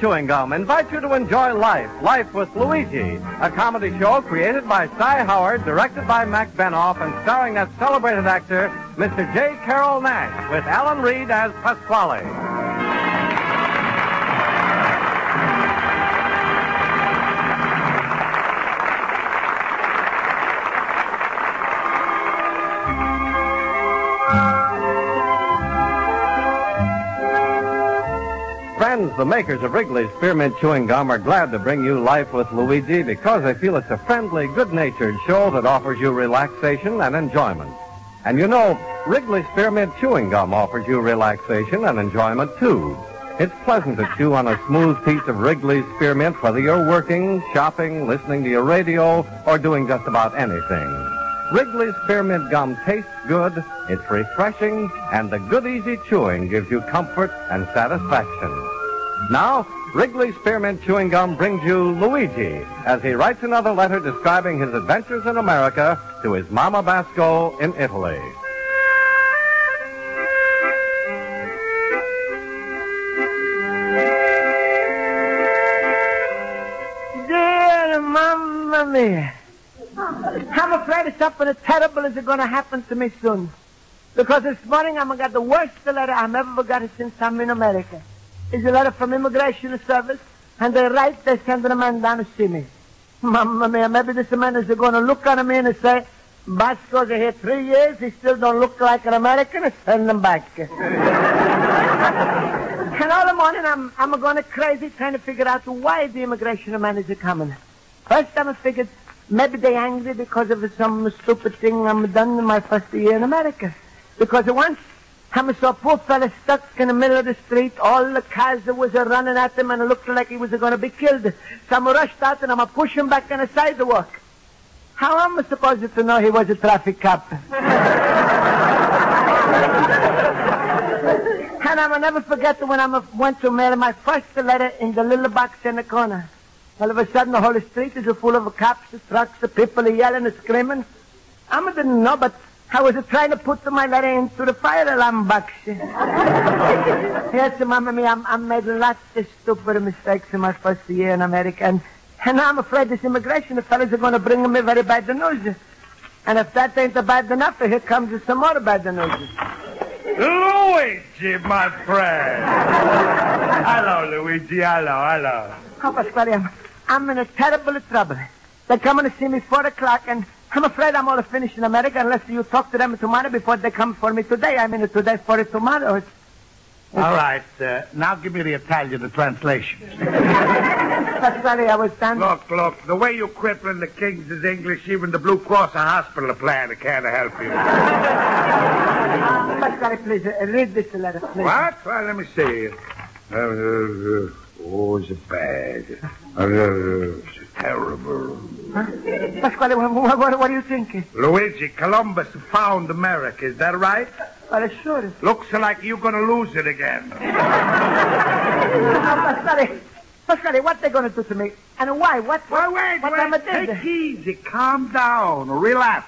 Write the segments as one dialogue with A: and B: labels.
A: Chewing Gum invite you to enjoy Life, Life with Luigi, a comedy show created by Cy Howard, directed by Mac Benoff, and starring that celebrated actor, Mr. J. Carrol Naish, with Alan Reed as Pasquale. The makers of Wrigley's Spearmint Chewing Gum are glad to bring you Life with Luigi because they feel it's a friendly, good-natured show that offers you relaxation and enjoyment. And you know, Wrigley's Spearmint Chewing Gum offers you relaxation and enjoyment too. It's pleasant to chew on a smooth piece of Wrigley's Spearmint whether you're working, shopping, listening to your radio, or doing just about anything. Wrigley's Spearmint Gum tastes good, it's refreshing, and the good easy chewing gives you comfort and satisfaction. Now, Wrigley's Spearmint Chewing Gum brings you Luigi as he writes another letter describing his adventures in America to his Mama Basco in Italy.
B: Dear Mamma Mia. I'm afraid something as terrible is going to happen to me soon. Because this morning I'm got the worst letter I've ever got since I'm in America. It's a letter from Immigration Service, and they write they send a man down to see me. Mamma mia, maybe this man is going to look at me and say, Basco's here three years, he still don't look like an American, send him back. and all the morning I'm, I'm going crazy trying to figure out why the immigration man is coming. First I'm figured maybe they angry because of some stupid thing I'm done in my first year in America. Because once I saw a poor fella stuck in the middle of the street, all the cars that was running at him and it looked like he was going to be killed. So I rushed out and I'm push him back on the sidewalk. How am I supposed to know he was a traffic cop? and I'll never forget when I went to mail my first letter in the little box in the corner. All of a sudden, the whole street is full of cops, the trucks, the people are yelling and screaming. I didn't know, but I was trying to put my letter into the fire alarm box. yes, Mamma Mia, I'm, I made lots of stupid mistakes in my first year in America, and, and I'm afraid this immigration the fellas are going to bring me very bad news. And if that ain't bad enough, here comes some more bad news.
C: Luigi, my friend. hello, Luigi. Hello, hello.
B: Oh, Pasquale, I'm, I'm in a terrible trouble. They're coming to see me four o'clock, and I'm afraid I'm all finished in America unless you talk to them tomorrow before they come for me today. I mean, today for tomorrow. It's...
C: All right. Uh, now give me the Italian, the translation.
B: Pasquale, I was done.
C: Look, look. The way you crippling the kings is English. Even the Blue Cross and Hospital plan can't help you.
B: Pasquale, please, uh, read this letter, please.
C: What? Well, let me see. Uh, uh, oh, it's bad. Terrible.
B: Huh? Pasquale, what, what, what, are you thinking?
C: Luigi, Columbus found America. Is that right?
B: Well, sure.
C: Looks like you're going to lose it again.
B: oh, Pasquale, Pasquale, what they going to do to me? And why? What?
C: Well, wait,
B: what
C: wait.
B: am I doing?
C: Take easy. Calm down. Relax.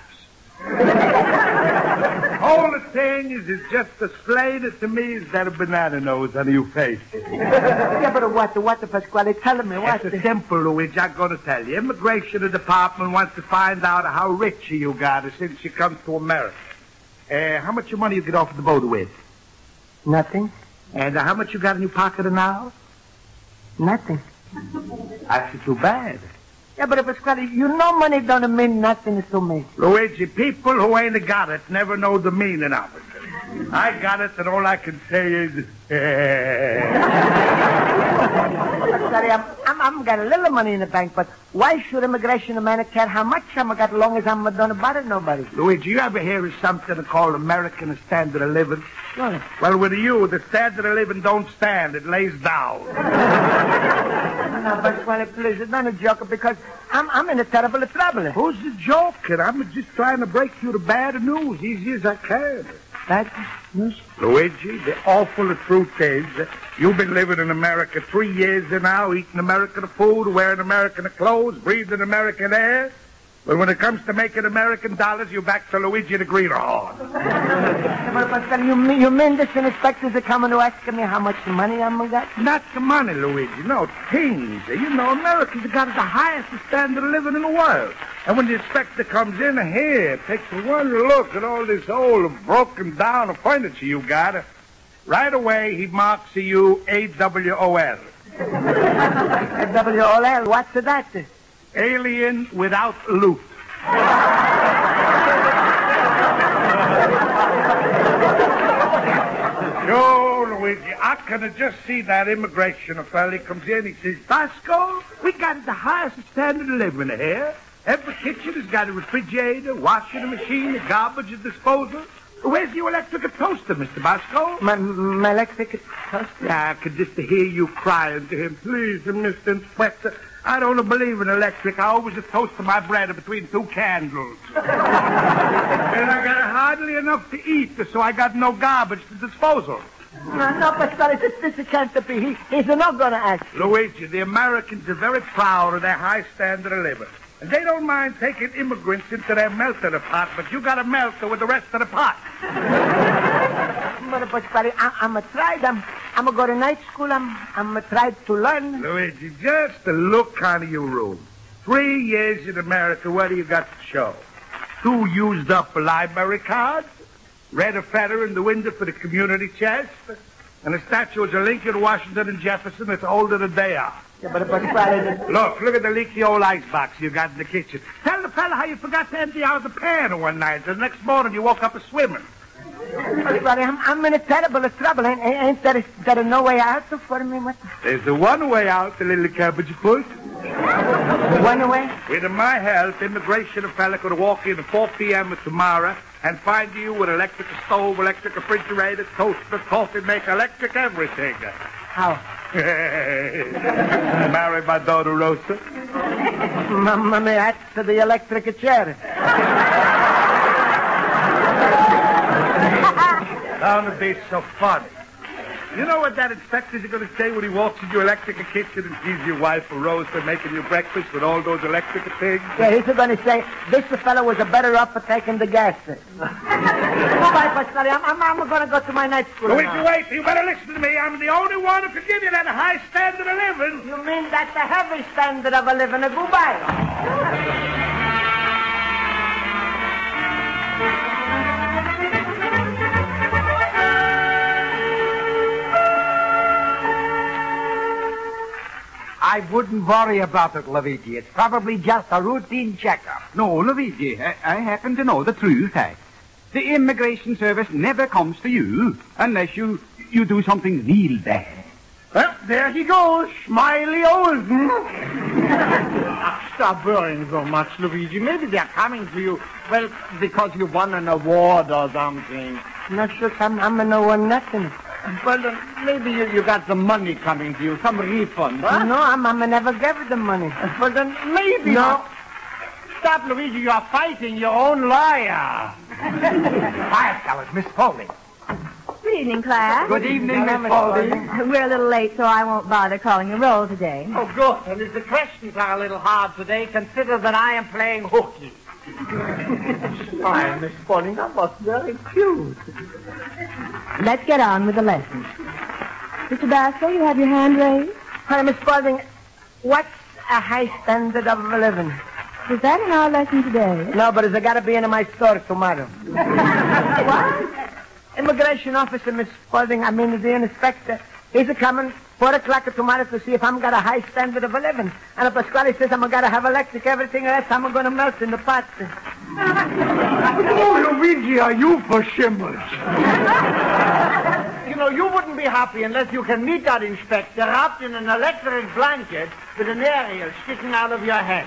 C: All the thing is, is just explain it to me is that a banana nose on your face.
B: Yeah, but what, what, Pasquale? Tell me what.
C: It's simple, Luigi. I'm going to tell you. Immigration department wants to find out how rich you got since you come to America. Uh, how much your money you get off the boat with?
B: Nothing.
C: And uh, how much you got in your pocket now?
B: Nothing.
C: That's too bad.
B: Yeah, but Pasquale, you know money don't mean nothing to me.
C: Luigi, people who ain't got it never know the meaning of it. I got it, and all I can say is, eh.
B: Pasquale, I'm, I'm, I'm got a little money in the bank, but why should immigration a man care how much I'm got as long as I'm don't bother nobody?
C: Luigi, you ever hear of something called American standard of living?
B: What?
C: Well, with you, the standard of living don't stand; it lays down.
B: No, Pasquale, please, it's not a joke because I'm, I'm in a terrible trouble.
C: Who's the joker? I'm just trying to break you the bad news easy as I can.
B: That news?
C: Luigi, the awful truth is, uh, you've been living in America three years now, eating American food, wearing American clothes, breathing American air. But when it comes to making American dollars, you're back to Luigi the Greenhorn.
B: But you mean, you mean this inspectors are coming to ask me how much money I'm got?
C: Not the money, Luigi. No, things. You know, Americans have got the highest standard of living in the world. And when the inspector comes in here, takes one look at all this old broken down furniture you got, right away he marks you A-W-O-L.
B: W-O-L, what's that?
C: Alien without loot. Yo, Luigi, I can just see that immigration fella. He comes in, he says, Basco, we got the highest standard of living here. Every kitchen has got a refrigerator, washing machine, a garbage disposal. Where's your electric toaster, Mr. Basco?
B: My, my electric toaster?
C: Yeah, I could just hear you crying to him. Please, Mr. Inspector, I don't believe in electric. I always just toast my bread between two candles. and I got hardly enough to eat, so I got no garbage to disposal.
B: No, no, Pasquale, this, this can't be. He, he's not going to ask.
C: Luigi, the Americans are very proud of their high standard of living. And they don't mind taking immigrants into their melting pot, but you got to melt with the rest of the pot.
B: But, I, I'm a tried. I'm, I'm a go to night school. I'm, I'm a tried to learn.
C: Luigi, just the look out of your room. Three years in America, what do you got to show? Two used up library cards, red a feather in the window for the community chest, and a statue of Lincoln, Washington, and Jefferson that's older than they are.
B: Yeah, but, Pasquale,
C: Look, look at the leaky old icebox you got in the kitchen. Tell the fella how you forgot to empty out the pan one night, and the next morning you woke up a swimming.
B: Pasquale, I'm, I'm in a terrible trouble. Ain't, ain't there, there no way out for me? What?
C: There's the one way out, the little cabbage foot.
B: One way?
C: With my help, immigration fella could walk in at 4 p.m. tomorrow and find you with electric stove, electric refrigerator, toaster, coffee maker, electric everything.
B: How?
C: Marry my daughter Rosa.
B: Mamma mia, that's the electric chair.
C: Don't be so funny. You know what that inspector's going to say when he walks in your electric kitchen and sees your wife a rose for making you breakfast with all those electric things?
B: Yeah, he's going to say, this fellow was a better off for taking the gas. Goodbye, Pasquale. I'm, I'm, I'm going to go to my night school.
C: Wait,
B: now.
C: you wait. You better listen to me. I'm the only one who can give you that high standard of living.
B: You mean that's the heavy standard of a living? A goodbye.
D: I wouldn't worry about it, Luigi. It's probably just a routine checkup.
E: No, Luigi, I, I happen to know the true eh? fact. The immigration service never comes to you unless you you do something real bad.
C: Well, there he goes, Smiley Olsen.
D: Ah, stop worrying so much, Luigi. Maybe they're coming to you, well, because you won an award or something.
B: Not sure I'm, I'm going to nothing.
D: Well, then, maybe you, you got some money coming to you, some refund, huh?
B: No, I'm, I'm going to never give the money.
D: Well, then maybe
B: No.
D: not. Stop, Luigi. You're fighting your own liar. Hi, fellas. Miss Foley.
F: Good evening, class.
D: Good evening, Miss Foley.
F: We're a little late, so I won't bother calling a roll today.
D: Oh, good. And as the questions are a little hard today, consider that I am playing hooky.
B: Why, Miss Spaulding, that was very cute.
F: Let's get on with the lesson. Mr. Basco, you have your hand raised?
B: Hi, Miss Spaulding. What's a high standard of living?
F: Is that in our lesson today?
B: No, but it's got to be in my store tomorrow.
F: what?
B: Immigration officer, Miss Spaulding, I mean the inspector. He's a coming four o'clock or tomorrow to see if I'm got a high standard of living. And if Pasquale says I'm gonna have electric, everything else I'm gonna melt in the pot.
G: oh, Luigi, are you for shimmers?
D: you know, you wouldn't be happy unless you can meet that inspector wrapped in an electric blanket with an aerial sticking out of your head.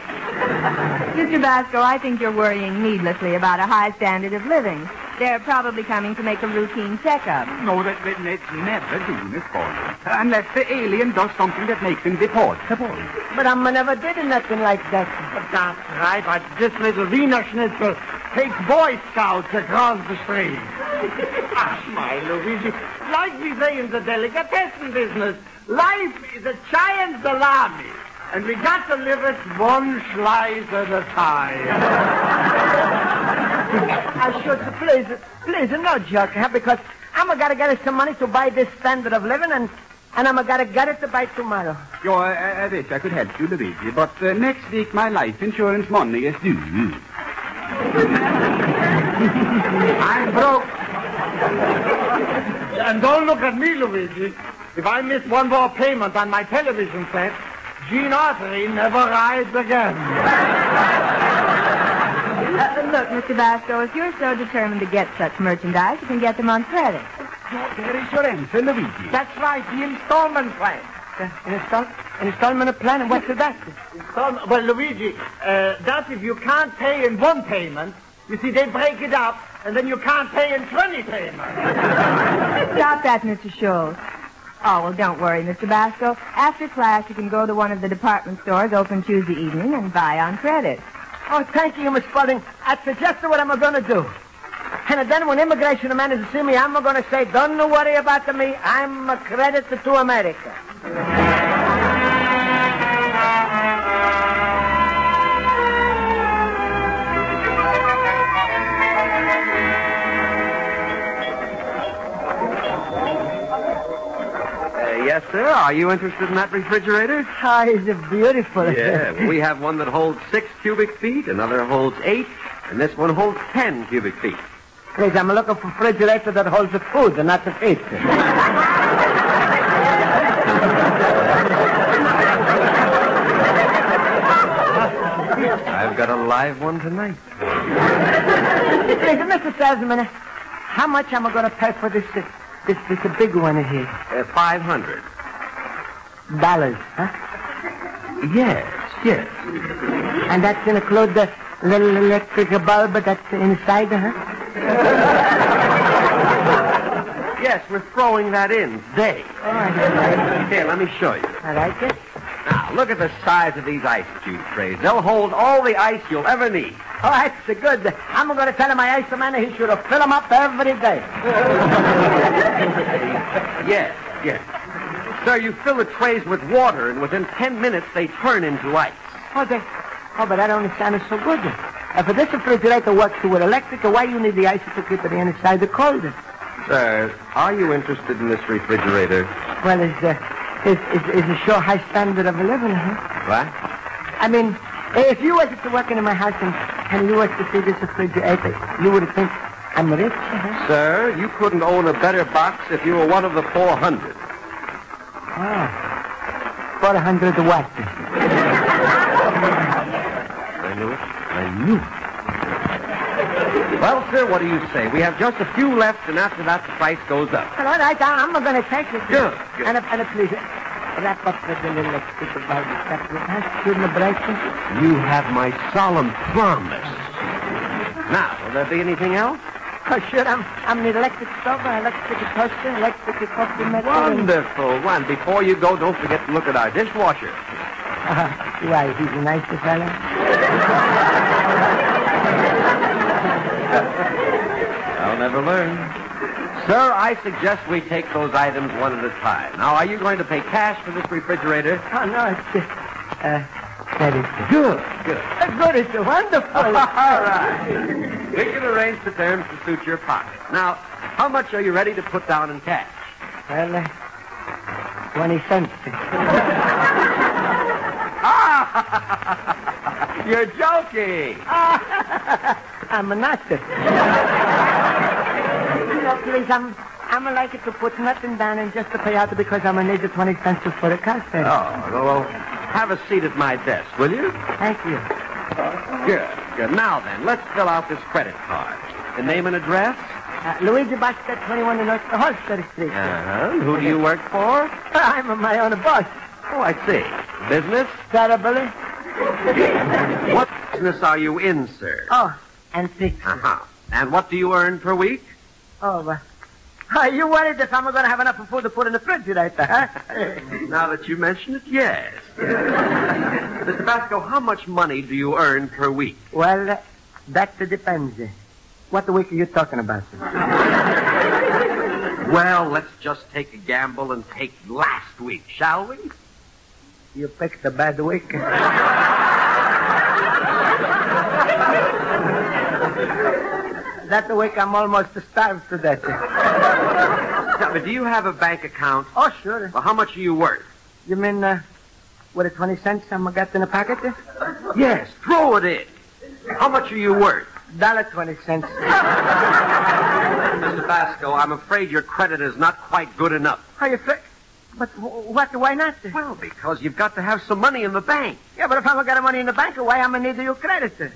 F: Mr. Basco, I think you're worrying needlessly about a high standard of living. They're probably coming to make a routine checkup.
H: No, that, that, that's never do, Miss Bond. Unless the alien does something that makes him deportable.
B: But I'm never did nothing like that.
D: But that's right. But this little Wiener Schnitzel takes Boy Scouts across the street. ah, my Luigi. Like we say in the delicatessen business, life is a giant salami. And we got to live it one slice at a time.
B: I should, please, please, no joke, huh? because I'm going to get some money to buy this standard of living, and and I'm going to get it to buy tomorrow.
H: Yo, I, I wish I could help you, Luigi, but uh, next week my life insurance money is due.
D: I'm broke. and don't look at me, Luigi. If I miss one more payment on my television set, Gene Autry never rides again.
F: Uh, look, Mr. Basco, if you're so determined to get such merchandise, you can get them on credit.
H: There is your answer, Luigi.
D: That's right, the installment plan.
B: Uh, install, installment plan? And what's that?
D: Installment, well, Luigi, uh, that's if you can't pay in one payment. You see, they break it up, and then you can't pay in 20 payments.
F: Stop that, Mr. Schultz. Oh, well, don't worry, Mr. Basco. After class, you can go to one of the department stores open Tuesday evening and buy on credit.
B: Oh, thank you, Miss Spaulding. That's just what I'm going to do. And then when immigration manager see me, I'm going to say, don't worry about me. I'm a credit to America.
I: Sir. Are you interested in that refrigerator?
B: Ah, it's beautiful.
I: Yeah. Well, we have one that holds six cubic feet, another holds eight, and this one holds ten cubic feet.
B: Please, I'm looking for a refrigerator that holds the food and not the feet.
I: I've got a live one tonight.
B: Please, Mr. Salesman, how much am I going to pay for this, this, this a big one here?
I: Uh, Five hundred.
B: Dollars, huh?
I: Yes, yes.
B: And that's include the little electric bulb that's inside, huh?
I: Yes, we're throwing that in today.
B: All right.
I: Here, let me show you.
B: I like it.
I: Now, look at the size of these ice cube trays. They'll hold all the ice you'll ever need.
B: Oh, that's good. I'm going to tell him my ice man he should fill them up every day.
I: yes, yes. Sir, you fill the trays with water, and within ten minutes they turn into ice.
B: Oh, they, oh but I don't understand it so good. If this refrigerator works with electric, why you need the ice to keep it inside the cold?
I: Sir, are you interested in this refrigerator?
B: Well, it's, uh, it's, it's, it's a sure high standard of living, huh?
I: What?
B: I mean, if you was to work in my house and, and you was to see this refrigerator, you would think I'm rich, huh?
I: Sir, you couldn't own a better box if you were one of the 400.
B: Oh. Ah. 400 what?
I: I knew it. I knew it. Well, sir, what do you say? We have just a few left, and after that, the price goes up.
B: Well, all right, I'm going to take it.
I: Good, good.
B: And, and please, uh, wrap up the little electric bulb stuff with us. Shouldn't have break.
I: You have my solemn promise. Now, will there be anything else?
B: Oh, sure, I'm, I'm the electric stove, an electric toaster, electric coffee maker.
I: Wonderful. One. Before you go, don't forget to look at our dishwasher.
B: Uh, why, he's a nice fellow.
I: I'll never learn. Sir, I suggest we take those items one at a time. Now, are you going to pay cash for this refrigerator?
B: Oh, no, it's, uh, uh, credit.
C: Good, good.
B: Uh, Good, it's wonderful.
I: All right. We can arrange the terms to suit your pocket. Now, how much are you ready to put down in cash?
B: Well, uh, 20 cents.
I: You're joking.
B: I'm not. you know, please, I'm, I'm like it to put nothing down and just to pay out because I'm going to need the 20 cents for the car fare.
I: Oh, well, have a seat at my desk, will you?
B: Thank you.
I: Good, good. Now then, let's fill out this credit card. The name and address?
B: Uh, Luigi Basco, 21 North Holster Street.
I: Uh-huh. Who do you work for?
B: I'm my own boss.
I: Oh, I see. Business?
B: Terribly.
I: What business are you in, sir?
B: Oh, and six.
I: Uh-huh. And what do you earn per week?
B: Oh, uh, are you worried if I'm going to have enough food to put in the fridge, refrigerator, huh?
I: Now that you mention it, yes. Mr. Basco, how much money do you earn per week?
B: well, uh, that depends. What the week are you talking about?
I: Well, let's just take a gamble and take last week, shall we?
B: You picked a bad week. That week I'm almost starved to death.
I: Now, but do you have a bank account?
B: Oh, sure.
I: Well, how much are you worth?
B: You mean, uh, with the 20 cents I'm got in a pocket?
I: Yes, throw it in. How much are you worth?
B: Dollar 20 cents.
I: Mr. Basco, I'm afraid your credit is not quite good enough.
B: How you feel? But wh- what, why not?
I: Well, because you've got to have some money in the bank.
B: Yeah, but if I'm got money in the bank, why am I need your credit?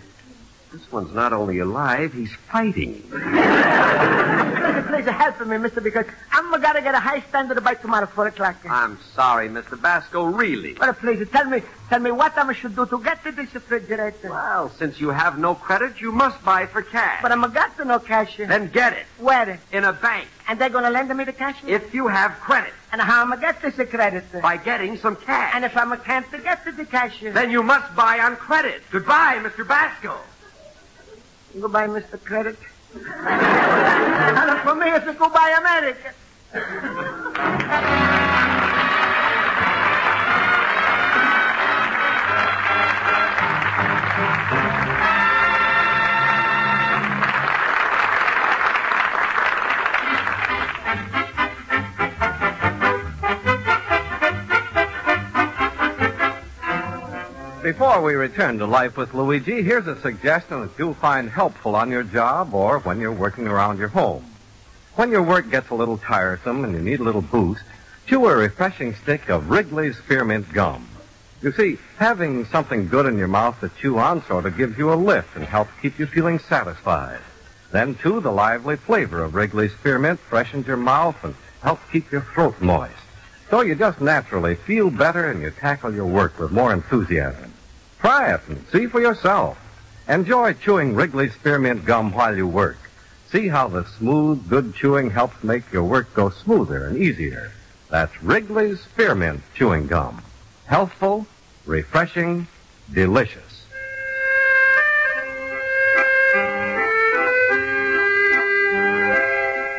I: This one's not only alive, he's fighting.
B: Please, please help me, mister, because I'm gonna get a high standard by tomorrow, 4 o'clock.
I: I'm sorry, Mr. Basco, really.
B: But please, tell me, tell me what I should do to get to this refrigerator.
I: Well, since you have no credit, you must buy for cash.
B: But I'm got to no cash.
I: Then get it
B: Where?
I: in a bank
B: And they're gonna lend me the cash?
I: if you have credit
B: And how am I get this credit?
I: by getting some cash.
B: And if I'm can't get the cash?
I: Then you must buy on credit. Goodbye, Mr. Basco.
B: Goodbye, Mr. Credit. and for me, it's a goodbye, America.
A: Before we return to life with Luigi, here's a suggestion that you'll find helpful on your job or when you're working around your home. When your work gets a little tiresome and you need a little boost, chew a refreshing stick of Wrigley's Spearmint Gum. You see, having something good in your mouth to chew on sort of gives you a lift and helps keep you feeling satisfied. Then, too, the lively flavor of Wrigley's Spearmint freshens your mouth and helps keep your throat moist. So you just naturally feel better and you tackle your work with more enthusiasm. Try it and see for yourself. Enjoy chewing Wrigley's Spearmint Gum while you work. See how the smooth, good chewing helps make your work go smoother and easier. That's Wrigley's Spearmint Chewing Gum. Healthful, refreshing, delicious.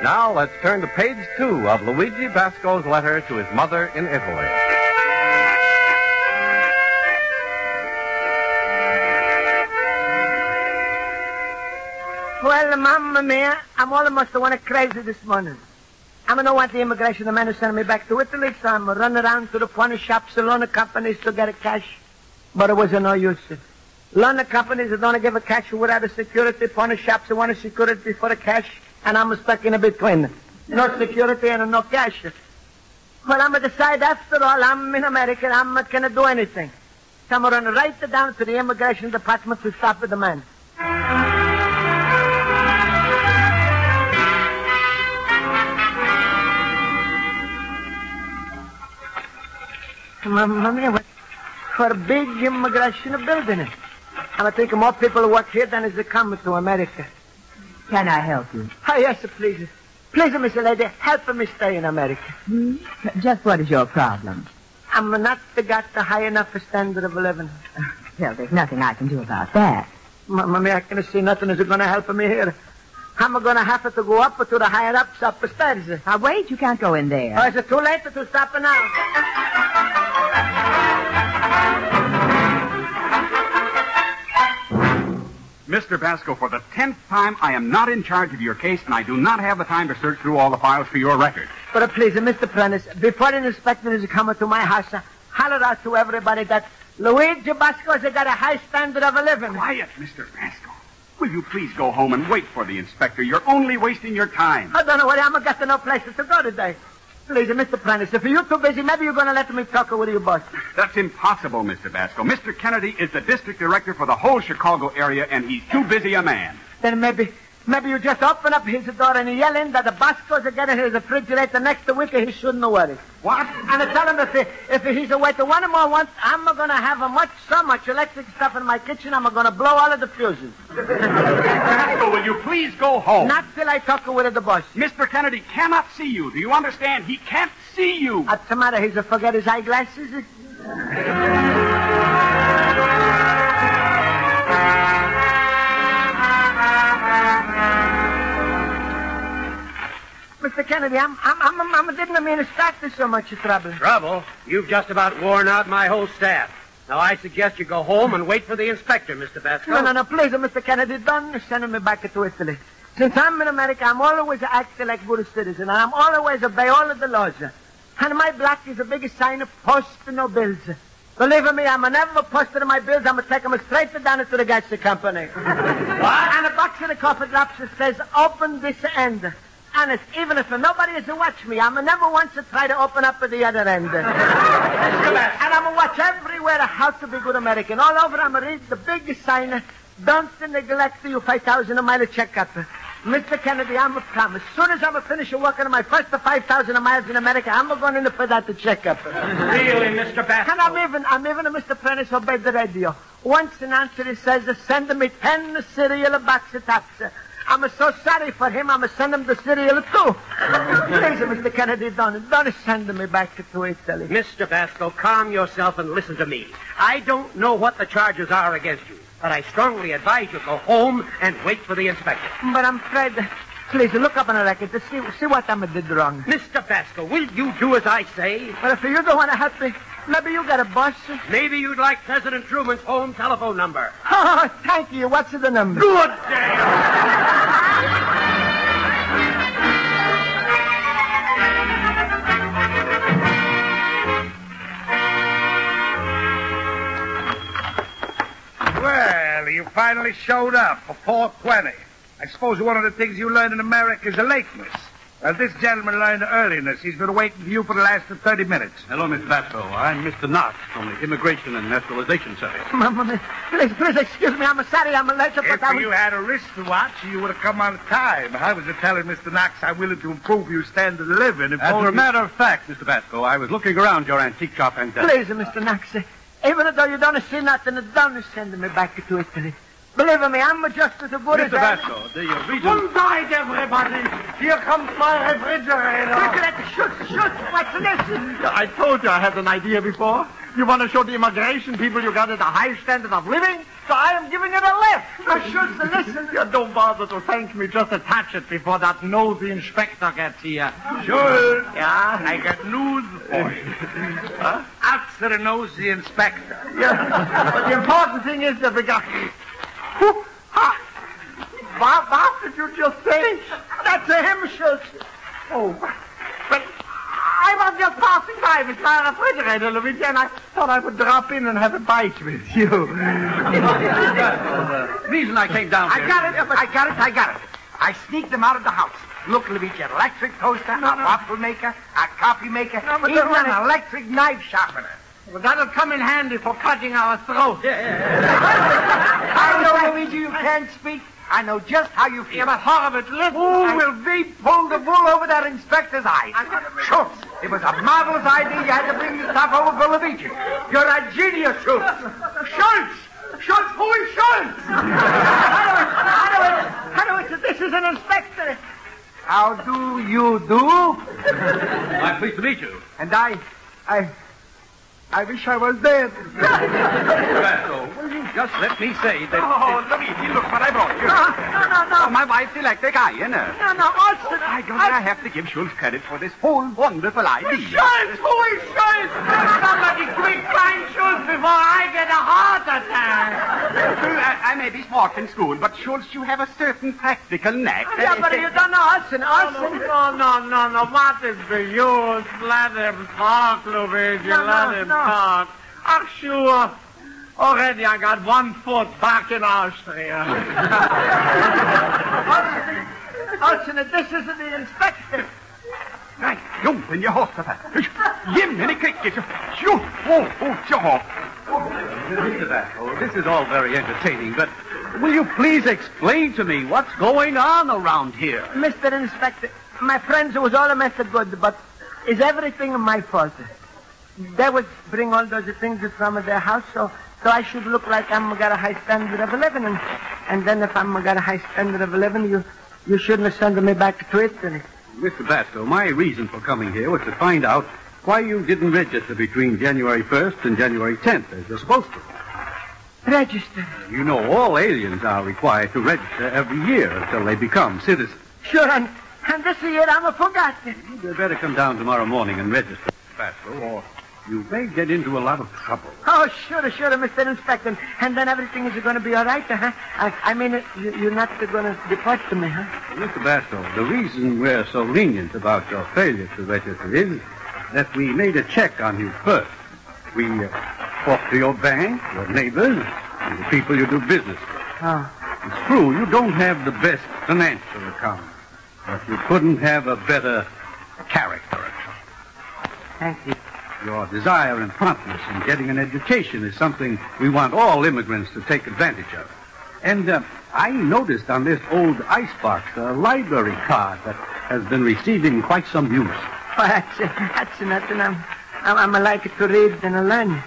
A: Now let's turn to page two of Luigi Basco's letter to his mother in Italy.
B: Well, Mamma Mia, I'm almost one crazy this morning. I don't want the immigration the man to send me back to Italy, so I'm running around to the pawn shops, the loan companies to get a cash. But it was of no use. Loan companies that don't give a cash without a security, pawn shops that want a security for the cash, and I'm stuck in a between. No security and no cash. Well, I'm gonna decide after all, I'm in America, I'm not gonna do anything. So I'm write it down to the immigration department to stop with the man. Mamma mia, what for a big immigration building. I'm thinking more people work here than is coming to America.
F: Can I help you?
B: Oh, yes, please. Please, Miss Lady, help me stay in America.
F: Hmm? Just what is your problem?
B: I'm not got the high enough standard of living.
F: Well, there's nothing I can do about that.
B: Mamma I can see nothing is going to help me here. I'm going to have to go up to the higher ups upstairs.
F: Now, wait, you can't go in there.
B: Oh, is it too late to stop now?
E: Mr. Basco, for the tenth time, I am not in charge of your case, and I do not have the time to search through all the files for your record.
B: But uh, please, uh, Mr. Prentice, before the inspector is coming to my house, uh, holler out to everybody that Luigi Basco's got a high standard of a living.
E: Quiet, Mr. Basco. Will you please go home and wait for the inspector? You're only wasting your time.
B: I don't know where I'm got to no places to go today. Uh, Mr. Prentice, if you're too busy, maybe you're going to let me talk with your boss.
E: That's impossible, Mr. Basco. Mr. Kennedy is the district director for the whole Chicago area, and he's too busy a man.
B: Then maybe, maybe you just open up his door and yell in that the Basco's are getting his refrigerator next to Wicker. He shouldn't worry.
E: What?
B: And I tell him if, he, if he's away to one more once, I'm going to have a much, so much electric stuff in my kitchen, I'm going to blow all of the fuses.
E: Basco, will you please go home?
B: Not till I talk with the boss.
E: Mr. Kennedy cannot see you. Do you understand? He can't see you.
B: What's the matter? He's a forget his eyeglasses? Kennedy, I'm, I'm, I'm, I'm, I didn't mean to start this so much trouble.
I: Trouble? You've just about worn out my whole staff. Now, I suggest you go home and wait for the inspector, Mr. Basco.
B: No, no, no, please, uh, Mr. Kennedy, don't send me back to Italy. Since I'm in America, I'm always acting like a good citizen, and I'm always obey all of the laws. And my black is the biggest sign of post no bills. Believe me, I'm never posted my bills. I'm going to take them straight down to the gas company. what? And a box of the coffee drops that says, open this end. Honest, even if nobody is to watch me, I'm never once to try to open up at the other end. and I'm going to watch everywhere how to be good American. All over, I'm going to read the big sign, don't neglect your 5,000 a mile checkup. Mr. Kennedy, I'm a promise. As soon as I'm finished working on my first 5,000 miles in America, I'm going in for that to checkup.
I: Really, Mr. Basco?
B: And I'm even, I'm even a Mr. Prentice obey the radio. Once an answer he says, send me 10 cereal box of tops. I'm so sorry for him, I'm send him to cereal too. Please, Mr. Kennedy, don't, don't send me back to Italy.
I: Mr. Basco, calm yourself and listen to me. I don't know what the charges are against you, but I strongly advise you go home and wait for the inspector.
B: But I'm afraid. Please look up on the record to see see what I did wrong.
I: Mr. Basco, will you do as I say?
B: But if you don't want to help me, maybe you got a boss.
I: Maybe you'd like President Truman's home telephone number.
B: Oh, thank you. What's the number?
I: Good day.
C: Well, you finally showed up for 420. I suppose one of the things you learn in America is a lateness. Well, this gentleman learned earliness. He's been waiting for you for the last 30 minutes.
H: Hello, Miss Basco. I'm Mr. Knox from the Immigration and Naturalization Service.
B: Mama, please, please excuse me. I'm sorry I'm a late, but
C: If
B: I was...
C: you had a wristwatch, you would have come on time. I was telling Mr. Knox I'm willing to improve your standard of living. If
H: As a matter of fact, Mr. Basco, I was looking around your antique shop and... uh,
B: Please, Mr. Knox, even though you don't see nothing, don't send me back to Italy. Believe me, I'm just as good as...
H: Mr. Basco, the uh, reason...
D: Good night, everybody. Here comes my refrigerator.
B: Refrigerator, shoot, shoot. What's this?
D: I told you I had an idea before. You want to show the immigration people you got at a high standard of living? So I am giving it a lift.
B: Now, Schultz, listen.
D: You don't bother to thank me. Just attach it before that nosy inspector gets here.
C: Schultz.
D: Yeah?
C: I got news for you. huh? Answer the nosy inspector.
D: Yeah. but the important thing is that we got... What, what did you just say?
B: That's a Schultz.
D: Oh, but I was just passing by with my refrigerator, Luigi, and I thought I would drop in and have a bite with you.
H: The reason I came down here.
E: I got it. I got it. I got it. I sneaked them out of the house. Look, Luigi, an electric toaster, a waffle maker, a coffee maker,
B: but
E: even an electric knife sharpener.
D: Well, that'll come in handy for cutting our throats.
E: I know, Luigi, you can't speak. I know just how you feel.
D: Yeah, but Horowitz, listen.
E: Who will be pulled the wool over that inspector's eyes? Schultz, it was a marvelous idea you had to bring the stuff over for Luigi. You're a genius, Schultz.
D: Schultz! Schultz, who is Schultz?
B: Horowitz, Horowitz, this is an inspector.
E: How do you do?
H: I'm pleased to meet you.
E: And I, I, I wish I was dead.
H: Mr. Basco, will you
E: Just let me say that...
D: Oh,
E: Luigi, look what I brought you.
D: No, no, no, no.
E: Oh, my wife's electric ironer.
D: No, no, Austin.
E: I don't I have to give Schultz credit for this whole wonderful idea.
D: Schultz! Who is Schultz? Somebody quick find Schultz before I get a heart attack.
E: I, I may be smart in school, but Schultz, you have a certain practical knack.
D: Yeah, but you don't know Austin. Austin. No, no, no, no. What is the use? Let him talk, Luigi.
B: No,
D: Let
B: no,
D: him
B: no.
D: talk. Oh, sure. Already I got one foot back in Austria.
B: Austin, this isn't the inspector.
E: Right, jump in your horse, Jiminy cricket. Shoot. Oh, oh, jaw.
A: Mr. Basco, this is all very entertaining, but will you please explain to me what's going on around here?
B: Mr. Inspector, my friends, it was all a mess of good, but is everything my fault? They would bring all those things from their house, so so I should look like I'm got a high standard of living, and and then if I'm got a high standard of living, you you shouldn't have sent me back to Italy.
H: Mr. Basco, my reason for coming here was to find out why you didn't register between January 1st and January 10th as you're supposed to.
B: Register.
H: You know all aliens are required to register every year until they become citizens.
B: Sure, and, and this year I'm a forgotten.
H: You'd better come down tomorrow morning and register, Mr. Basco, or you may get into a lot of trouble.
B: Oh, sure, sure, Mr. Inspector. And then everything is going to be all right, huh? I, I mean, you, you're not going to deport me, huh?
H: Mr. Basco, the reason we're so lenient about your failure to register is that we made a check on you first. We uh, talked to your bank, your neighbors, and the people you do business with.
B: Oh.
H: It's true, you don't have the best financial account, but you couldn't have a better character account.
B: Thank you.
H: Your desire and promptness in getting an education is something we want all immigrants to take advantage of. And uh, I noticed on this old icebox a library card that has been receiving quite some use.
B: Oh, that's, that's nothing. I'm, I'm, I'm like to read and learn.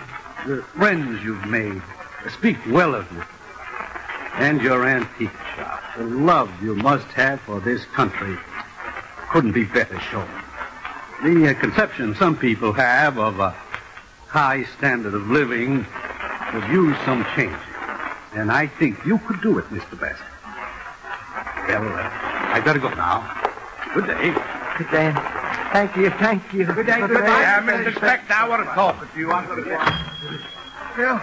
H: The friends you've made speak well of you. And your antique shop, the love you must have for this country, couldn't be better shown. The uh, conception some people have of a high standard of living could use some changing. And I think you could do it, Mr. Bassett. Well, uh, I better go now. Good day.
B: Good day. Thank you, thank you.
C: Good day, good day. Uh, Mr. Inspector, I want to talk with you. I'm going to get...
E: Yeah,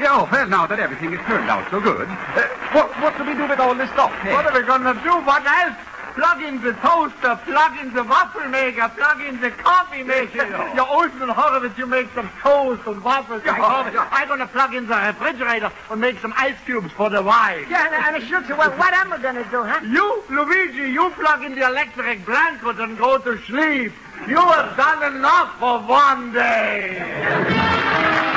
E: yeah, well, now that everything has turned out so good, uh, what, what do we do with all this stuff?
D: What are we going to do? What else? Plug in the toaster, plug in the waffle maker, plug in the coffee maker. you Olsen that you make some toast and waffles and coffee. I'm going to plug in the refrigerator and make some ice cubes for the wine.
B: Yeah, and, and shoot, well, what am I going to do, huh?
D: You, Luigi, you plug in the electric blanket and go to sleep. You have done enough for one day.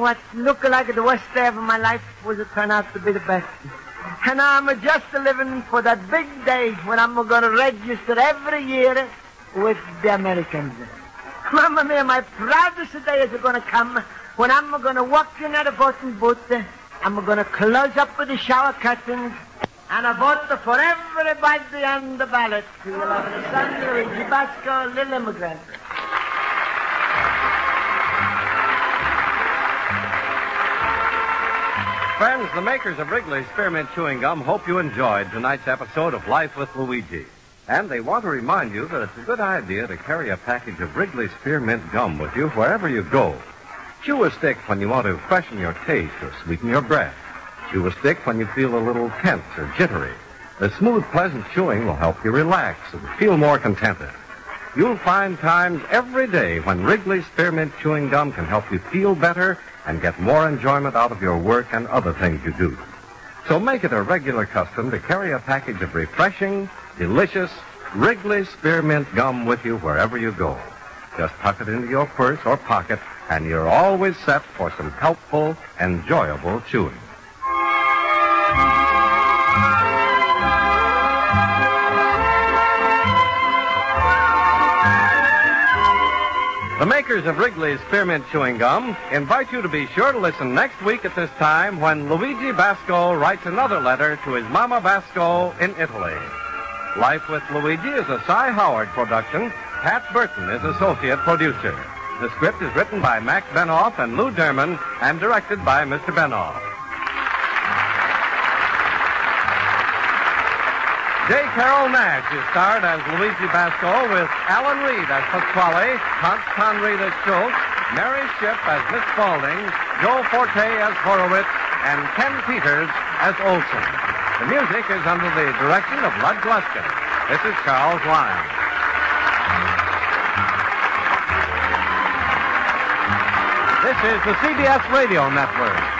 B: What looked like the worst day of my life was to turn out to be the best. And I'm just living for that big day when I'm going to register every year with the Americans. Mamma Mia, my proudest day is going to come when I'm going to walk in at a voting booth. I'm going to close up with the shower curtains and I vote for everybody on the ballot. You'll have the son, Luigi Basco,
A: Friends, the makers of Wrigley's Spearmint Chewing Gum hope you enjoyed tonight's episode of Life with Luigi. And they want to remind you that it's a good idea to carry a package of Wrigley's Spearmint Gum with you wherever you go. Chew a stick when you want to freshen your taste or sweeten your breath. Chew a stick when you feel a little tense or jittery. The smooth, pleasant chewing will help you relax and feel more contented. You'll find times every day when Wrigley's Spearmint Chewing Gum can help you feel better and get more enjoyment out of your work and other things you do. So make it a regular custom to carry a package of refreshing, delicious Wrigley's Spearmint Gum with you wherever you go. Just tuck it into your purse or pocket, and you're always set for some helpful, enjoyable chewing. The makers of Wrigley's Spearmint Chewing Gum invite you to be sure to listen next week at this time when Luigi Basco writes another letter to his Mama Basco in Italy. Life with Luigi is a Cy Howard production. Pat Burton is associate producer. The script is written by Mac Benoff and Lou Derman and directed by Mr. Benoff. J. Carrol Naish is starred as Luigi Basco with Alan Reed as Pasquale, Hans Conried as Schultz, Mary Shipp as Miss Spaulding, Joe Forte as Horowitz, and Ken Peters as Olson. The music is under the direction of Lud Gluskin. This is Charles Lyons. This is the CBS Radio Network.